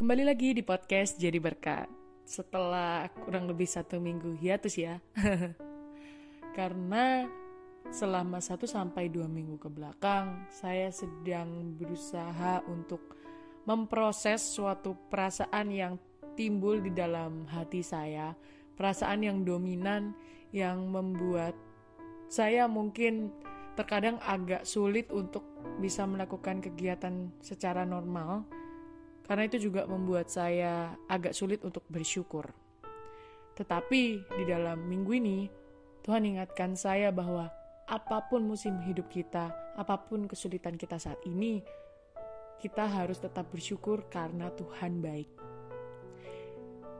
Kembali lagi di podcast Jadi Berkat. Setelah kurang lebih satu minggu hiatus ya. Karena selama satu sampai dua minggu ke belakang Saya sedang berusaha untuk memproses suatu perasaan yang timbul di dalam hati saya. Perasaan yang dominan yang membuat saya mungkin terkadang agak sulit untuk bisa melakukan kegiatan secara normal karena itu juga membuat saya agak sulit untuk bersyukur. Tetapi di dalam minggu ini Tuhan ingatkan saya bahwa apa pun musim hidup kita, apa pun kesulitan kita saat ini, kita harus tetap bersyukur karena Tuhan baik.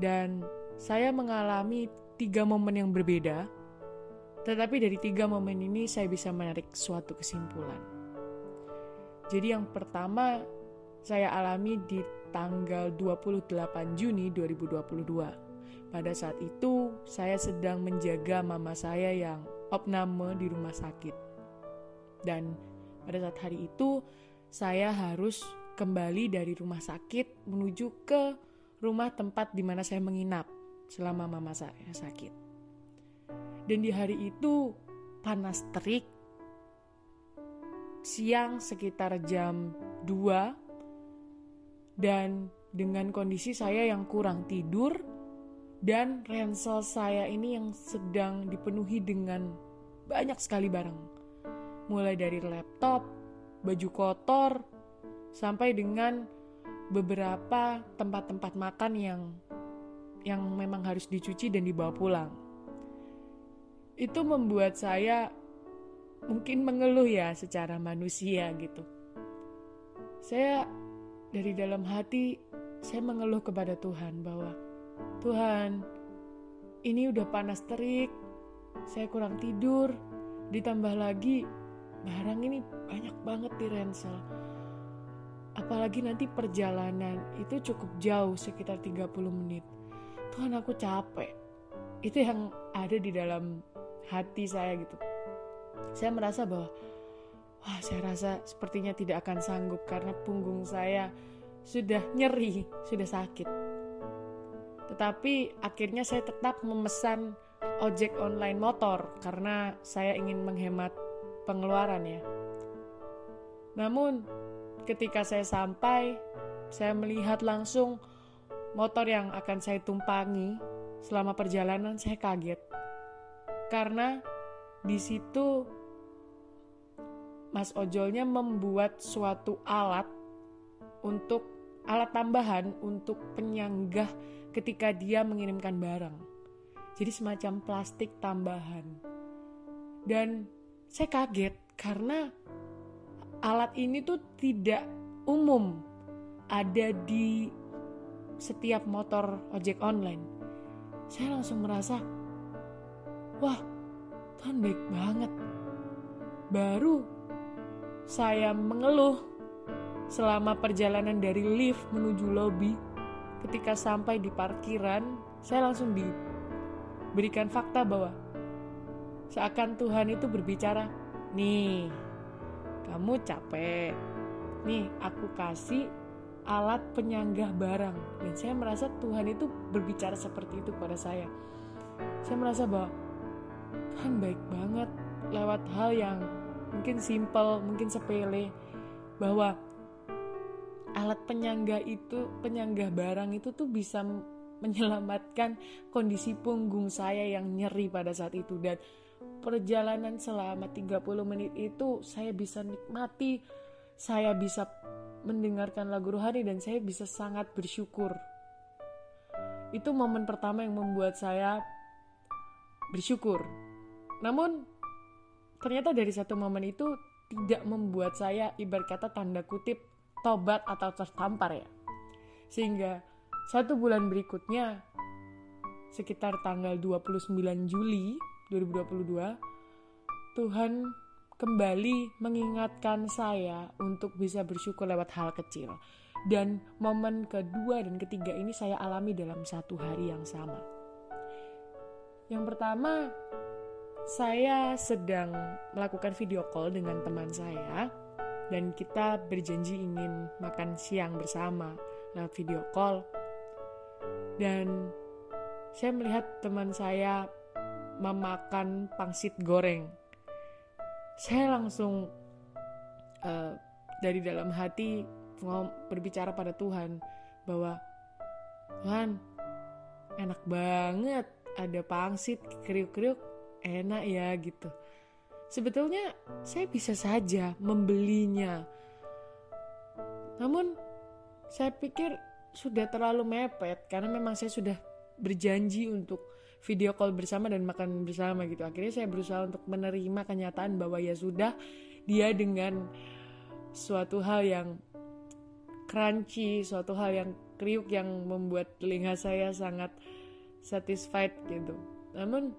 Dan saya mengalami tiga momen yang berbeda tetapi dari tiga momen ini saya bisa menarik suatu kesimpulan. Jadi yang pertama saya alami di tanggal 28 Juni 2022. Pada saat itu saya sedang menjaga mama saya yang opname di rumah sakit. Dan pada saat hari itu saya harus kembali dari rumah sakit menuju ke rumah tempat di mana saya menginap selama mama saya sakit. Dan di hari itu panas terik. Siang sekitar jam 2 dan dengan kondisi saya yang kurang tidur dan ransel saya ini yang sedang dipenuhi dengan banyak sekali barang. Mulai dari laptop, baju kotor, sampai dengan beberapa tempat-tempat makan yang yang memang harus dicuci dan dibawa pulang itu membuat saya mungkin mengeluh ya secara manusia gitu. Saya dari dalam hati saya mengeluh kepada Tuhan bahwa Tuhan ini udah panas terik, saya kurang tidur, ditambah lagi barang ini banyak banget di ransel. Apalagi nanti perjalanan itu cukup jauh sekitar 30 menit. Tuhan aku capek. Itu yang ada di dalam hati saya gitu. Saya merasa bahwa wah saya rasa sepertinya tidak akan sanggup karena punggung saya sudah nyeri, sudah sakit. Tetapi akhirnya saya tetap memesan ojek online motor karena saya ingin menghemat pengeluaran ya. Namun ketika saya sampai, saya melihat langsung motor yang akan saya tumpangi selama perjalanan saya kaget karena di situ Mas ojolnya membuat suatu alat untuk alat tambahan untuk penyanggah ketika dia mengirimkan barang. Jadi semacam plastik tambahan. Dan saya kaget karena alat ini tuh tidak umum ada di setiap motor ojek online. Saya langsung merasa, Wah, Tuhan baik banget. Baru saya mengeluh selama perjalanan dari lift menuju lobi. Ketika sampai di parkiran, saya langsung diberikan fakta bahwa seakan Tuhan itu berbicara, "Nih, kamu capek. Nih, aku kasih alat penyanggah barang." Dan saya merasa Tuhan itu berbicara seperti itu pada saya. Saya merasa bahwa Tuhan baik banget lewat hal yang mungkin simple, mungkin sepele bahwa alat penyangga itu, penyangga barang itu tuh bisa menyelamatkan kondisi punggung saya yang nyeri pada saat itu dan perjalanan selama 30 menit itu saya bisa nikmati, saya bisa mendengarkan lagu rohani dan saya bisa sangat bersyukur. Itu momen pertama yang membuat saya bersyukur namun ternyata dari satu momen itu tidak membuat saya ibarat kata tanda kutip tobat atau tertampar ya. Sehingga satu bulan berikutnya sekitar tanggal 29 Juli 2022 Tuhan kembali mengingatkan saya untuk bisa bersyukur lewat hal kecil. Dan momen kedua dan ketiga ini saya alami dalam satu hari yang sama. Yang pertama, saya sedang melakukan video call dengan teman saya dan kita berjanji ingin makan siang bersama lewat video call. Dan saya melihat teman saya memakan pangsit goreng. Saya langsung uh, dari dalam hati berbicara pada Tuhan bahwa Tuhan enak banget ada pangsit kriuk-kriuk enak ya gitu. Sebetulnya saya bisa saja membelinya. Namun saya pikir sudah terlalu mepet karena memang saya sudah berjanji untuk video call bersama dan makan bersama gitu. Akhirnya saya berusaha untuk menerima kenyataan bahwa ya sudah dia dengan suatu hal yang crunchy suatu hal yang kriuk yang membuat telinga saya sangat satisfied gitu. Namun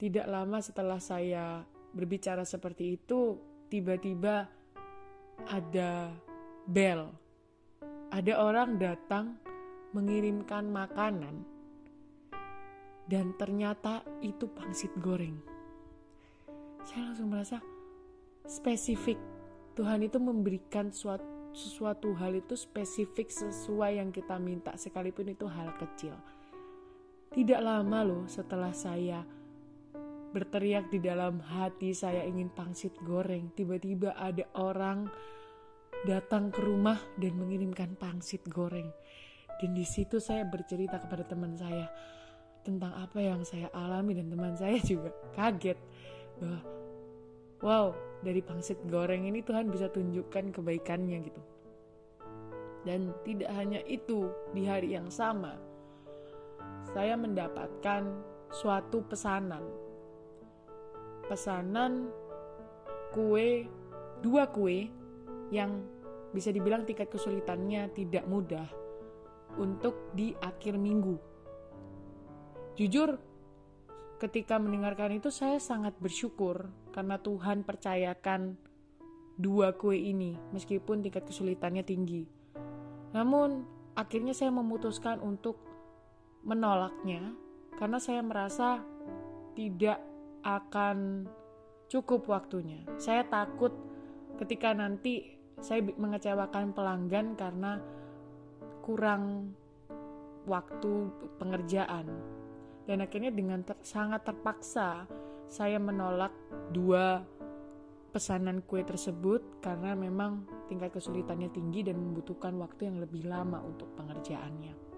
tidak lama setelah saya berbicara seperti itu tiba-tiba ada bel ada orang datang mengirimkan makanan dan ternyata itu pangsit goreng. Saya langsung merasa spesifik. Tuhan itu memberikan suatu, sesuatu hal itu spesifik sesuai yang kita minta sekalipun itu hal kecil. Tidak lama loh setelah saya berteriak di dalam hati saya ingin pangsit goreng, tiba-tiba ada orang datang ke rumah dan mengirimkan pangsit goreng. Dan di situ saya bercerita kepada teman saya, tentang apa yang saya alami dan teman saya juga kaget bahwa wow dari pangsit goreng ini Tuhan bisa tunjukkan kebaikannya gitu dan tidak hanya itu di hari yang sama saya mendapatkan suatu pesanan pesanan kue dua kue yang bisa dibilang tingkat kesulitannya tidak mudah untuk di akhir minggu Jujur, ketika mendengarkan itu saya sangat bersyukur karena Tuhan percayakan dua kue ini meskipun tingkat kesulitannya tinggi. Namun, akhirnya saya memutuskan untuk menolaknya karena saya merasa tidak akan cukup waktunya. Saya takut ketika nanti saya mengecewakan pelanggan karena kurang waktu pengerjaan dan akhirnya dengan ter sangat terpaksa saya menolak dua pesanan kue tersebut karena memang tingkat kesulitannya tinggi dan membutuhkan waktu yang lebih lama untuk pengerjaannya.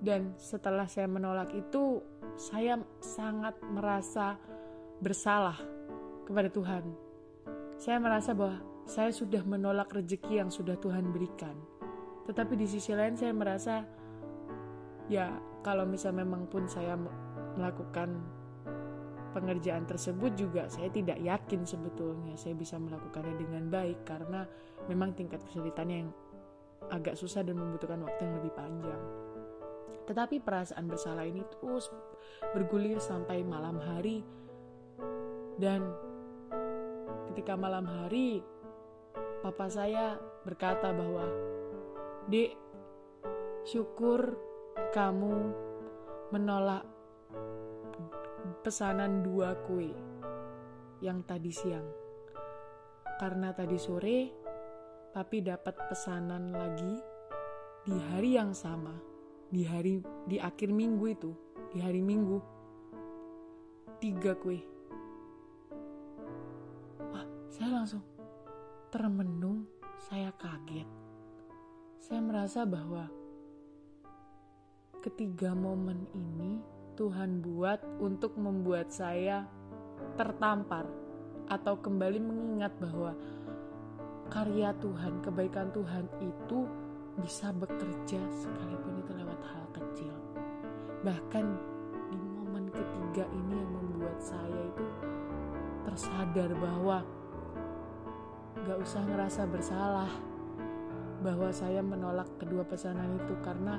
Dan setelah saya menolak itu, saya sangat merasa bersalah kepada Tuhan. Saya merasa bahwa saya sudah menolak rezeki yang sudah Tuhan berikan. Tetapi di sisi lain saya merasa ya kalau misal memang pun saya melakukan pengerjaan tersebut juga saya tidak yakin sebetulnya saya bisa melakukannya dengan baik karena memang tingkat kesulitannya yang agak susah dan membutuhkan waktu yang lebih panjang. Tetapi perasaan bersalah ini terus bergulir sampai malam hari dan ketika malam hari papa saya berkata bahwa Dek, syukur kamu menolak pesanan dua kue yang tadi siang. Karena tadi sore papi dapat pesanan lagi di hari yang sama, di hari di akhir minggu itu, di hari Minggu. Tiga kue. Wah, saya langsung termenung, saya kaget. Saya merasa bahwa ketiga momen ini Tuhan buat untuk membuat saya tertampar atau kembali mengingat bahwa karya Tuhan, kebaikan Tuhan itu bisa bekerja sekalipun itu lewat hal kecil. Bahkan di momen ketiga ini yang membuat saya itu tersadar bahwa gak usah ngerasa bersalah bahwa saya menolak kedua pesanan itu karena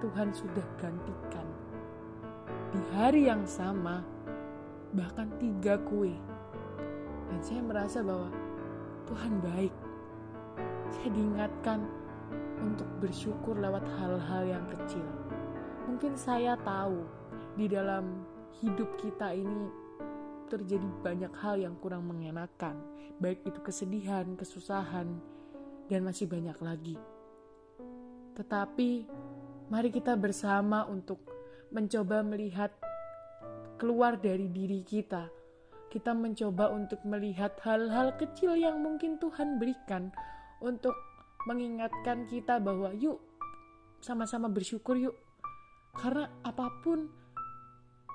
Tuhan sudah gantikan. Di hari yang sama, bahkan tiga kue. Dan saya merasa bahwa Tuhan baik. Saya diingatkan untuk bersyukur lewat hal-hal yang kecil. Mungkin saya tahu di dalam hidup kita ini terjadi banyak hal yang kurang mengenakan, baik itu kesedihan, kesusahan, dan masih banyak lagi. Tetapi mari kita bersama untuk mencoba melihat keluar dari diri kita. Kita mencoba untuk melihat hal-hal kecil yang mungkin Tuhan berikan untuk mengingatkan kita bahwa yuk sama-sama bersyukur yuk. Karena apa pun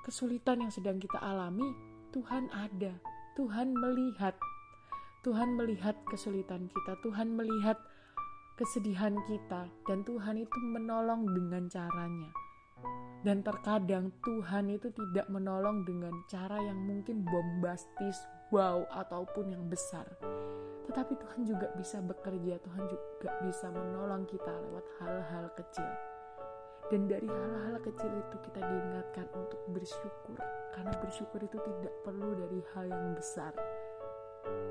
kesulitan yang sedang kita alami, Tuhan ada. Tuhan melihat. Tuhan melihat kesulitan kita. Tuhan melihat kesedihan kita dan Tuhan itu menolong dengan caranya. Dan terkadang Tuhan itu tidak menolong dengan cara yang mungkin bombastis, wow, ataupun yang besar. Tetapi Tuhan juga bisa bekerja, Tuhan juga bisa menolong kita lewat hal-hal kecil. Dan dari hal-hal kecil itu kita diingatkan untuk bersyukur. Karena bersyukur itu tidak perlu dari hal yang besar.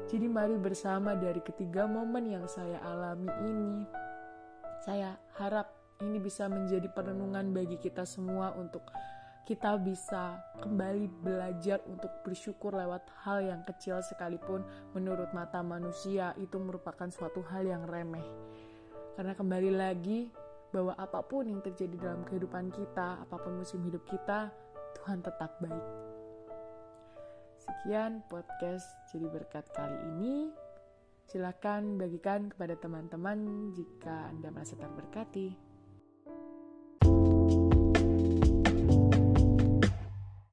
Jadi mari bersama dari ketiga momen yang saya alami ini. Saya harap ini bisa menjadi perenungan bagi kita semua untuk kita bisa kembali belajar untuk bersyukur lewat hal yang kecil sekalipun menurut mata manusia itu merupakan suatu hal yang remeh. Karena kembali lagi bahwa apa pun yang terjadi dalam kehidupan kita, apa pun musim hidup kita, Tuhan tetap baik. Sekian podcast jadi berkat kali ini. Silakan bagikan kepada teman-teman jika Anda merasa terberkati.